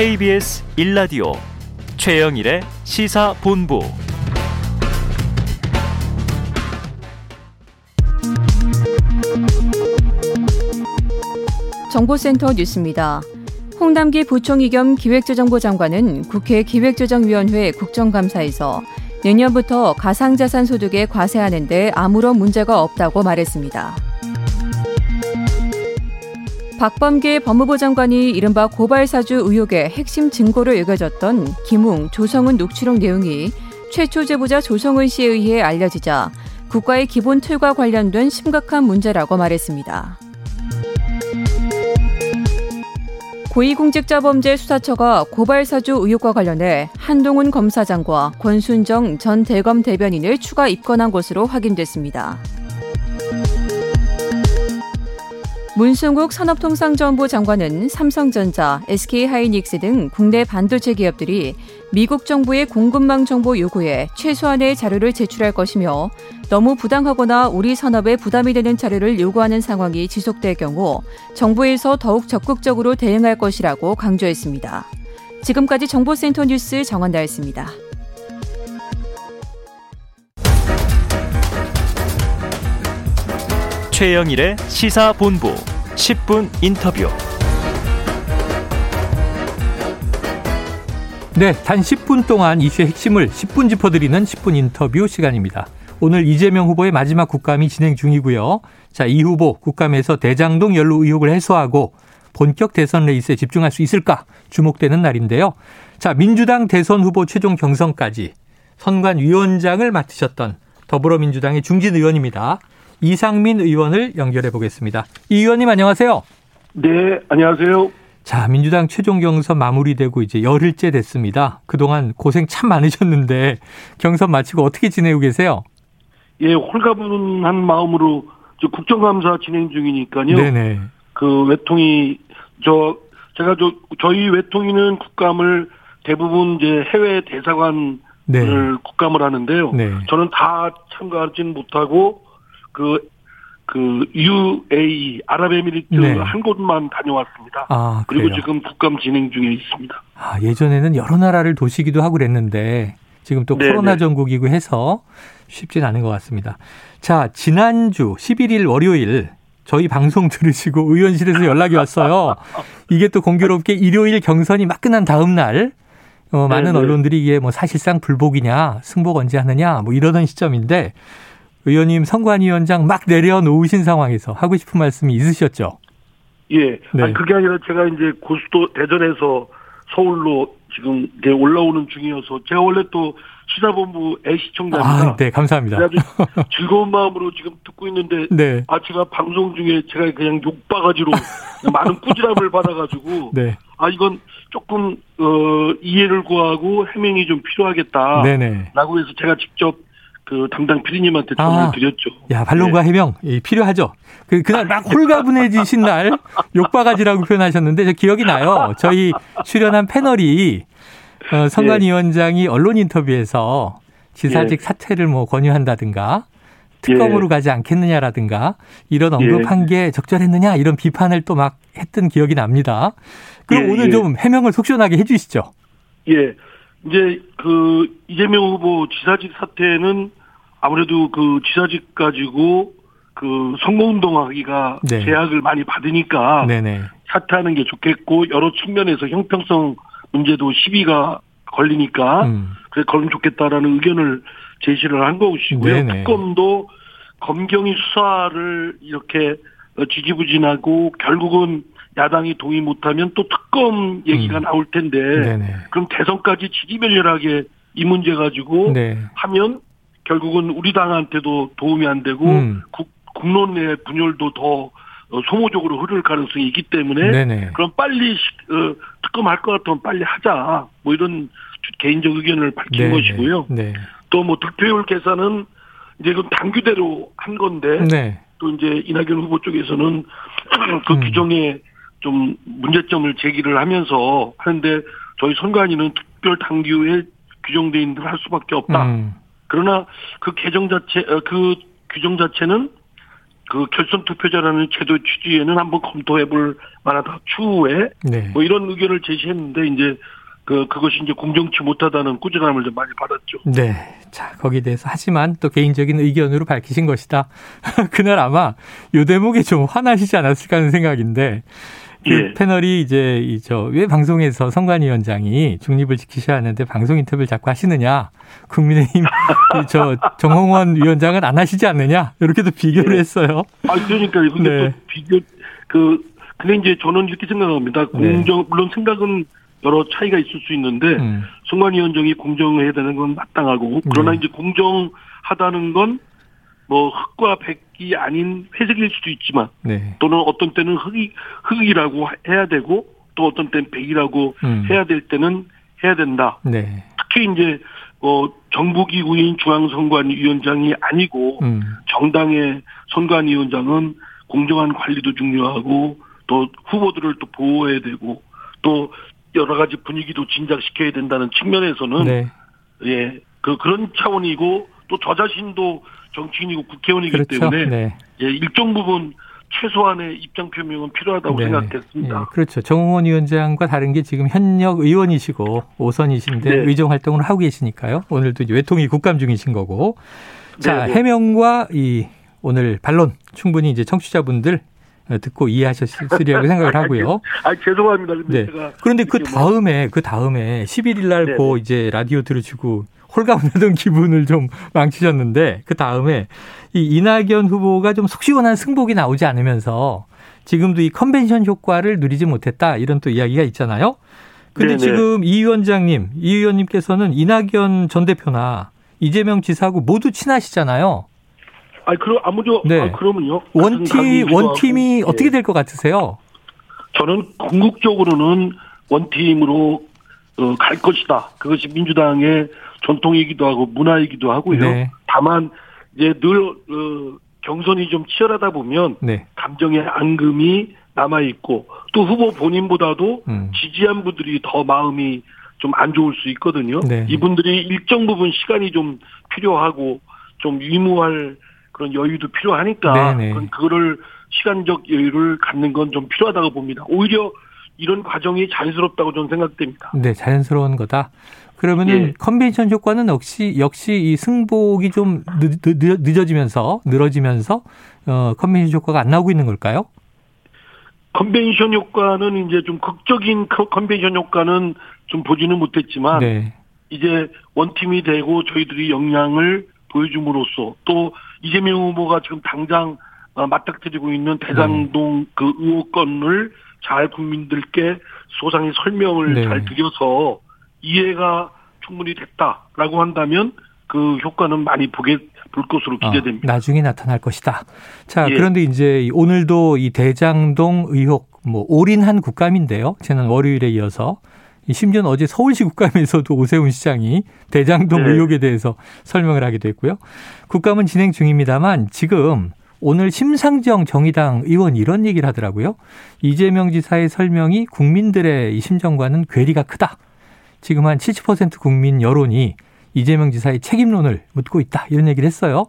KBS 1라디오 최영일의 시사본부 정보센터 뉴스입니다. 홍남기 부총리 겸 기획재정부 장관은 국회 기획재정위원회 국정감사에서 내년부터 가상자산 소득에 과세하는데 아무런 문제가 없다고 말했습니다. 박범계 법무부 장관이 이른바 고발사주 의혹의 핵심 증거로 여겨졌던 김웅, 조성은 녹취록 내용이 최초 제보자 조성은 씨에 의해 알려지자 국가의 기본 틀과 관련된 심각한 문제라고 말했습니다. 고위공직자범죄 수사처가 고발사주 의혹과 관련해 한동훈 검사장과 권순정 전 대검 대변인을 추가 입건한 것으로 확인됐습니다. 문승국 산업통상자원부 장관은 삼성전자, SK하이닉스 등 국내 반도체 기업들이 미국 정부의 공급망 정보 요구에 최소한의 자료를 제출할 것이며 너무 부당하거나 우리 산업에 부담이 되는 자료를 요구하는 상황이 지속될 경우 정부에서 더욱 적극적으로 대응할 것이라고 강조했습니다. 지금까지 정보센터 뉴스 정원다였습니다. 최영일의 시사본부 10분 인터뷰. 네, 단 10분 동안 이슈의 핵심을 10분 짚어드리는 10분 인터뷰 시간입니다. 오늘 이재명 후보의 마지막 국감이 진행 중이고요. 자, 이 후보 국감에서 대장동 연루 의혹을 해소하고 본격 대선 레이스에 집중할 수 있을까 주목되는 날인데요. 자, 민주당 대선 후보 최종 경선까지 선관위원장을 맡으셨던 더불어민주당의 중진 의원입니다. 이상민 의원을 연결해 보겠습니다. 이 의원님 안녕하세요. 네, 안녕하세요. 자, 민주당 최종 경선 마무리되고 이제 열흘째 됐습니다. 그동안 고생 참 많으셨는데 경선 마치고 어떻게 지내고 계세요? 예, 홀가분한 마음으로 국정감사 진행 중이니까요. 네네. 그 외통이 저 제가 저 저희 외통위는 국감을 대부분 이제 해외 대사관을 네. 국감을 하는데요. 네. 저는 다 참가하지는 못하고 그, 그, UAE, 아랍에미리트 네. 한 곳만 다녀왔습니다. 아, 그리고 지금 국감 진행 중에 있습니다. 아, 예전에는 여러 나라를 도시기도 하고 그랬는데 지금 또 네네. 코로나 네. 전국이고 해서 쉽진 않은 것 같습니다. 자, 지난주 11일 월요일 저희 방송 들으시고 의원실에서 연락이 왔어요. 이게 또 공교롭게 일요일 경선이 막 끝난 다음 날 어, 많은 네네. 언론들이 이게 뭐 사실상 불복이냐, 승복 언제 하느냐, 뭐 이러던 시점인데 의원님 선관위원장 막 내려놓으신 상황에서 하고 싶은 말씀이 있으셨죠? 예. 네. 아니, 그게 아니라 제가 이제 고수도 대전에서 서울로 지금 이제 올라오는 중이어서 제가 원래 또 시사본부 애시청자입니다. 아, 네, 감사합니다. 아주 즐거운 마음으로 지금 듣고 있는데 네. 아 제가 방송 중에 제가 그냥 욕바가지로 많은 꾸지람을 받아가지고 네. 아 이건 조금 어 이해를 구하고 해명이 좀 필요하겠다. 네네. 라고 해서 제가 직접 그 담당 피디님한테 전화를 아, 드렸죠. 야 반론과 네. 해명 예, 필요하죠. 그 그날 막 홀가분해지신 날 욕바가지라고 표현하셨는데 저 기억이 나요. 저희 출연한 패널이 어, 선관위원장이 언론 인터뷰에서 지사직 예. 사퇴를 뭐 권유한다든가 특검으로 예. 가지 않겠느냐라든가 이런 언급한 예. 게 적절했느냐 이런 비판을 또 막 했던 기억이 납니다. 그럼 예, 오늘 예. 좀 해명을 속시원하게 해주시죠. 예, 이제 그 이재명 후보 지사직 사퇴는 아무래도 그 지사직 가지고 그 선거운동하기가 네. 제약을 많이 받으니까 네네. 사퇴하는 게 좋겠고 여러 측면에서 형평성 문제도 시비가 걸리니까 음. 그래 걸으면 좋겠다라는 의견을 제시를 한 것이고요. 네네. 특검도 검경이 수사를 이렇게 지지부진하고 결국은 야당이 동의 못하면 또 특검 얘기가 음. 나올 텐데 네네. 그럼 대선까지 지지멸렬하게 이 문제 가지고 네. 하면 결국은 우리 당한테도 도움이 안 되고 음. 국, 국론 내 분열도 더 어, 소모적으로 흐를 가능성이 있기 때문에 네네. 그럼 빨리 어, 특검할 것 같으면 빨리 하자 뭐 이런 개인적 의견을 밝힌 네네. 것이고요. 네. 또뭐 득표율 계산은 이제 그 당규대로 한 건데 네. 또 이제 이낙연 후보 쪽에서는 그 음. 규정에 좀 문제점을 제기를 하면서 하는데 저희 선관위는 특별 당규에 규정돼 있는 할 수밖에 없다. 음. 그러나 그 개정 자체 어, 그 규정 자체는 그 결선 투표자라는 제도 취지에는 한번 검토해 볼 만하다 추후에 네. 뭐 이런 의견을 제시했는데 이제 그 그것이 이제 공정치 못하다는 꾸준함을 좀 많이 받았죠. 네. 자, 거기에 대해서 하지만 또 개인적인 의견으로 밝히신 것이다. 그날 아마 요 대목에 좀 화나시지 않았을까 하는 생각인데 그 예. 패널이 이제 이 저 왜 방송에서 선관위원장이 중립을 지키셔야 하는데 방송 인터뷰를 자꾸 하시느냐 국민의힘 저 정홍원 위원장은 안 하시지 않느냐 이렇게도 비교를 예. 했어요. 아 그러니까 근데 네. 또 비교 그 근데 이제 저는 이렇게 생각합니다. 네. 공정 네. 물론 생각은 여러 차이가 있을 수 있는데 음. 선관위원장이 공정해야 되는 건 마땅하고 그러나 네. 이제 공정하다는 건 뭐 흑과 백이 아닌 회색일 수도 있지만 네. 또는 어떤 때는 흑이 흑이라고 해야 되고 또 어떤 때는 백이라고 음. 해야 될 때는 해야 된다. 네. 특히 이제 어 정부기구인 중앙선관위원장이 아니고 음. 정당의 선관위원장은 공정한 관리도 중요하고 또 후보들을 또 보호해야 되고 또 여러 가지 분위기도 진작시켜야 된다는 측면에서는 네. 예, 그 그런 차원이고 또 저 자신도 정치인이고 국회의원이기 그렇죠. 때문에 네. 예, 일정 부분 최소한의 입장 표명은 필요하다고 네. 생각했습니다. 예, 그렇죠. 정홍원 위원장과 다른 게 지금 현역 의원이시고 오선이신데 네. 의정 활동을 하고 계시니까요. 오늘도 외통위 국감 중이신 거고. 자, 네, 네. 해명과 이 오늘 반론 충분히 이제 청취자분들 듣고 이해하셨으리라고 생각을 하고요. 아, 죄송합니다. 근데 네. 그런데 그뭐 다음에 그 다음에 11일 날고 이제 라디오 들으시고 홀가분하던 기분을 좀 망치셨는데 그 다음에 이 이낙연 후보가 좀 속시원한 승복이 나오지 않으면서 지금도 이 컨벤션 효과를 누리지 못했다 이런 또 이야기가 있잖아요. 근데 네네. 지금 이 위원장님, 이 위원님께서는 이낙연 전 대표나 이재명 지사하고 모두 친하시잖아요. 아, 그럼 아무죠. 네. 아, 그러면요. 원팀 원팀이 하고. 어떻게 예. 될것 같으세요? 저는 궁극적으로는 원팀으로 어, 갈 것이다. 그것이 민주당의 전통이기도 하고 문화이기도 하고요. 네. 다만 이제 늘 어, 경선이 좀 치열하다 보면 네. 감정의 앙금이 남아 있고 또 후보 본인보다도 음. 지지한 분들이 더 마음이 좀 안 좋을 수 있거든요. 네. 이분들이 일정 부분 시간이 좀 필요하고 좀 위무할 그런 여유도 필요하니까 네네. 네. 그거를 시간적 여유를 갖는 건 좀 필요하다고 봅니다. 오히려 이런 과정이 자연스럽다고 저는 생각됩니다. 네, 자연스러운 거다. 그러면은 예. 컨벤션 효과는 역시 역시 이 승복이 좀 늦, 어지면서 늘어지면서 어 컨벤션 효과가 안 나오고 있는 걸까요? 컨벤션 효과는 이제 좀 극적인 컨벤션 효과는 좀 보지는 못했지만 네. 이제 원팀이 되고 저희들이 역량을 보여줌으로써 또 이재명 후보가 지금 당장 어, 맞닥뜨리고 있는 대장동 네. 그 의혹 건을 잘 국민들께 소상히 설명을 네. 잘 드려서 이해가 충분히 됐다라고 한다면 그 효과는 많이 보게 볼 것으로 어, 기대됩니다. 어, 나중에 나타날 것이다. 자, 예. 그런데 이제 오늘도 이 대장동 의혹 뭐 올인한 국감인데요. 지난 월요일에 이어서 심지어는 어제 서울시 국감에서도 오세훈 시장이 대장동 네. 의혹에 대해서 설명을 하기도 했고요. 국감은 진행 중입니다만 지금 오늘 심상정 정의당 의원 이런 얘기를 하더라고요. 이재명 지사의 설명이 국민들의 심정과는 괴리가 크다. 지금 한 70% 국민 여론이 이재명 지사의 책임론을 묻고 있다. 이런 얘기를 했어요.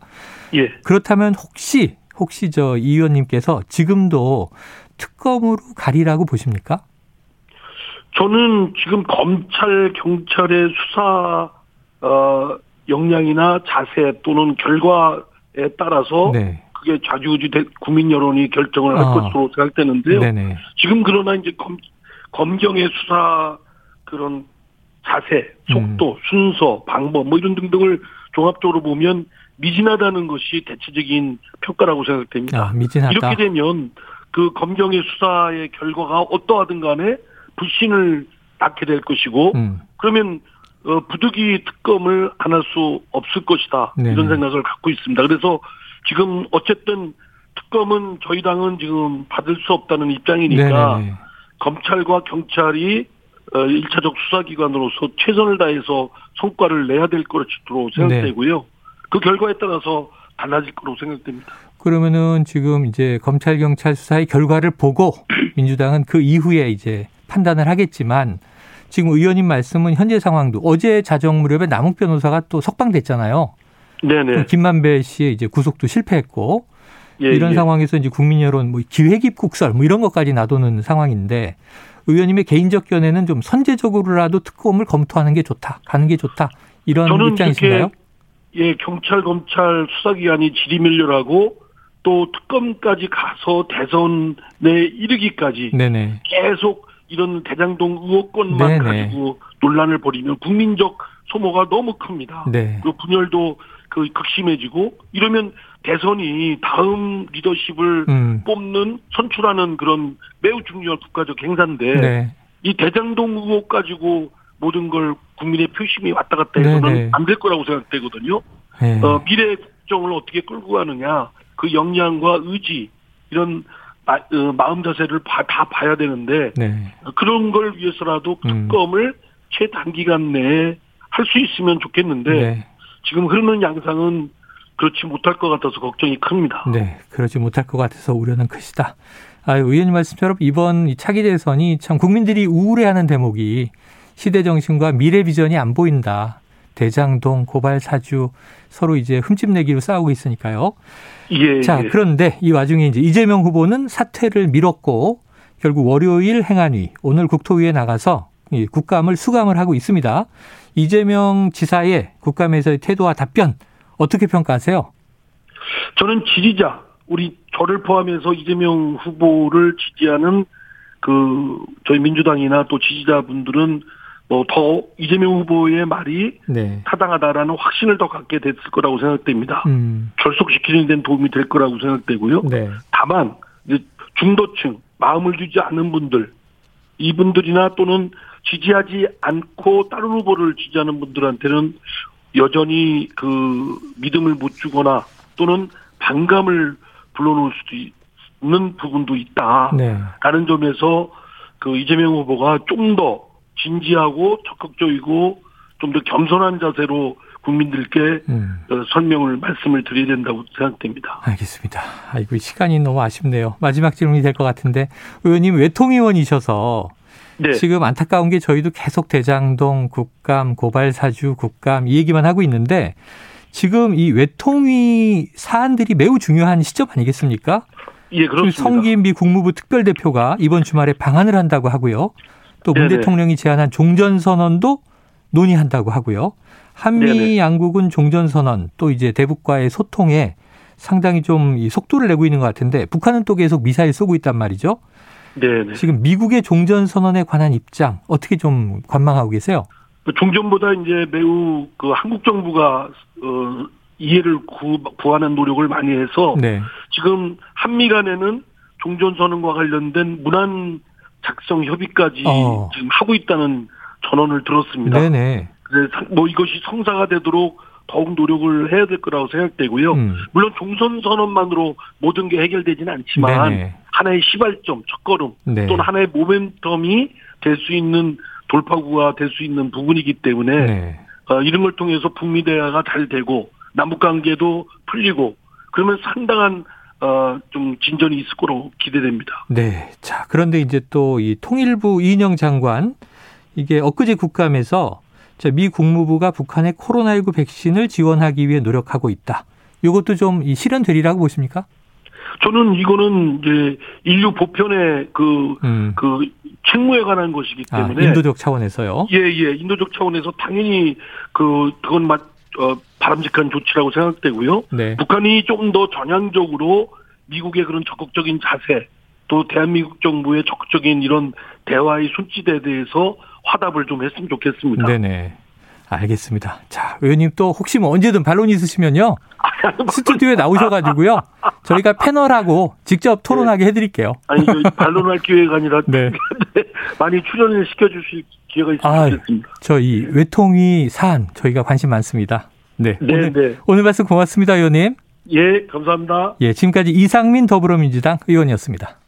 예. 그렇다면 혹시 혹시 저 이 의원님께서 지금도 특검으로 가리라고 보십니까? 저는 지금 검찰 경찰의 수사 어 역량이나 자세 또는 결과에 따라서 네. 그게 좌지우지 국민 여론이 결정을 할 아. 것으로 생각되는데요. 네네. 지금 그러나 이제 검 검경의 수사 그런 자세, 속도, 음. 순서, 방법 뭐 이런 등등을 종합적으로 보면 미진하다는 것이 대체적인 평가라고 생각됩니다. 아, 미진하다. 이렇게 되면 그 검경의 수사의 결과가 어떠하든 간에 불신을 낳게 될 것이고 음. 그러면 어, 부득이 특검을 안 할 수 없을 것이다 네네. 이런 생각을 갖고 있습니다. 그래서 지금 어쨌든 특검은 저희 당은 지금 받을 수 없다는 입장이니까 네네. 검찰과 경찰이 1차적 어, 수사기관으로서 최선을 다해서 성과를 내야 될 것으로 생각되고요. 네. 그 결과에 따라서 달라질 거로 생각됩니다. 그러면은 지금 이제 검찰 경찰 수사의 결과를 보고 민주당은 그 이후에 이제 판단을 하겠지만 지금 의원님 말씀은 현재 상황도 어제 자정 무렵에 남욱 변호사가 또 석방됐잖아요. 네네. 김만배 씨의 이제 구속도 실패했고 예, 이런 예. 상황에서 이제 국민 여론 뭐 기획 입국설 뭐 이런 것까지 놔두는 상황인데 의원님의 개인적 견해는 좀 선제적으로라도 특검을 검토하는 게 좋다, 가는 게 좋다 이런 입장이신가요? 예, 경찰 검찰 수사기관이 지리밀려라고 또 특검까지 가서 대선에 이르기까지 네네. 계속 이런 대장동 의혹권만 네네. 가지고 논란을 벌이면 국민적 소모가 너무 큽니다. 네. 그 분열도 그 극심해지고 이러면 대선이 다음 리더십을 음. 뽑는 선출하는 그런 매우 중요한 국가적 행사인데 네. 이 대장동 의혹 가지고 모든 걸 국민의 표심이 왔다 갔다 해서는 안 될 거라고 생각되거든요. 네. 어, 미래 국정을 어떻게 끌고 가느냐 그 역량과 의지 이런 마, 어, 음 자세를 봐, 다 봐야 되는데 네. 그런 걸 위해서라도 음. 특검을 음. 최단기간 내에 할 수 있으면 좋겠는데 네. 지금 흐르는 양상은 그렇지 못할 것 같아서 걱정이 큽니다. 네, 그러지 못할 것 같아서 우려는 크시다. 아, 의원님 말씀처럼 이번 이 차기 대선이 참 국민들이 우울해하는 대목이 시대 정신과 미래 비전이 안 보인다. 대장동, 고발 사주 서로 이제 흠집내기로 싸우고 있으니까요. 예. 자, 예. 그런데 이 와중에 이제 이재명 후보는 사퇴를 미뤘고 결국 월요일 행안위 오늘 국토위에 나가서 이 국감을 수감을 하고 있습니다. 이재명 지사의 국감에서의 태도와 답변 어떻게 평가하세요? 저는 지지자 우리 저를 포함해서 이재명 후보를 지지하는 그 저희 민주당이나 또 지지자분들은 뭐더 이재명 후보의 말이 네. 타당하다라는 확신을 더 갖게 됐을 거라고 생각됩니다. 음. 결속시키는 데는 도움이 될 거라고 생각되고요. 네. 다만 중도층 마음을 주지 않는 분들 이분들이나 또는 지지하지 않고 다른 후보를 지지하는 분들한테는 여전히 그 믿음을 못 주거나 또는 반감을 불러놓을 수도 있는 부분도 있다라는 네. 점에서 그 이재명 후보가 좀 더 진지하고 적극적이고 좀 더 겸손한 자세로 국민들께 음. 어, 설명을 말씀을 드려야 된다고 생각됩니다. 알겠습니다. 아이고 시간이 너무 아쉽네요. 마지막 질문이 될 것 같은데 의원님 외통위원이셔서 네. 지금 안타까운 게 저희도 계속 대장동 국감 고발 사주 국감 이 얘기만 하고 있는데 지금 이 외통위 사안들이 매우 중요한 시점 아니겠습니까? 예, 그렇습니다. 성김비 국무부 특별대표가 이번 주말에 방한을 한다고 하고요. 또문 대통령이 제안한 종전선언도 논의한다고 하고요. 한미 네네. 양국은 종전선언 또 이제 대북과의 소통에 상당히 좀 속도를 내고 있는 것 같은데 북한은 또 계속 미사일 쏘고 있단 말이죠. 네. 지금 미국의 종전 선언에 관한 입장 어떻게 좀 관망하고 계세요? 그 종전보다 이제 매우 그 한국 정부가 어 이해를 구, 구하는 노력을 많이 해서 네. 지금 한미 간에는 종전 선언과 관련된 문안 작성 협의까지 어. 지금 하고 있다는 전언을 들었습니다. 네네. 뭐 이것이 성사가 되도록 더욱 노력을 해야 될 거라고 생각되고요. 음. 물론 종선 선언만으로 모든 게 해결되지는 않지만 네네. 하나의 시발점, 첫걸음 네. 또는 하나의 모멘텀이 될 수 있는 돌파구가 될 수 있는 부분이기 때문에 네. 어, 이런 걸 통해서 북미 대화가 잘 되고 남북 관계도 풀리고 그러면 상당한 어, 좀 진전이 있을 거로 기대됩니다. 네. 자, 그런데 이제 또 이 통일부 이인영 장관 이게 엊그제 국감에서 미 국무부가 북한의 코로나19 백신을 지원하기 위해 노력하고 있다. 이것도 좀 실현되리라고 보십니까? 저는 이거는 이제 인류 보편의 그, 음. 그 책무에 관한 것이기 아, 때문에. 아, 인도적 차원에서요? 예, 예. 인도적 차원에서 당연히 그, 그건 맞, 어, 바람직한 조치라고 생각되고요. 네. 북한이 좀 더 전향적으로 미국의 그런 적극적인 자세, 또 대한민국 정부의 적극적인 이런 대화의 손짓에 대해서 화답을 좀 했으면 좋겠습니다. 네네. 알겠습니다. 자, 의원님 또 혹시 뭐 언제든 반론 있으시면요. 스튜디오에 나오셔가지고요. 저희가 패널하고 직접 토론하게 해드릴게요. 아니, 반론할 기회가 아니라 네. 많이 출연을 시켜주실 기회가 있으면 아, 좋겠습니다. 저희 외통위 사안 저희가 관심 많습니다. 네. 네 오늘, 네. 오늘 말씀 고맙습니다, 의원님. 예, 감사합니다. 예, 지금까지 이상민 더불어민주당 의원이었습니다.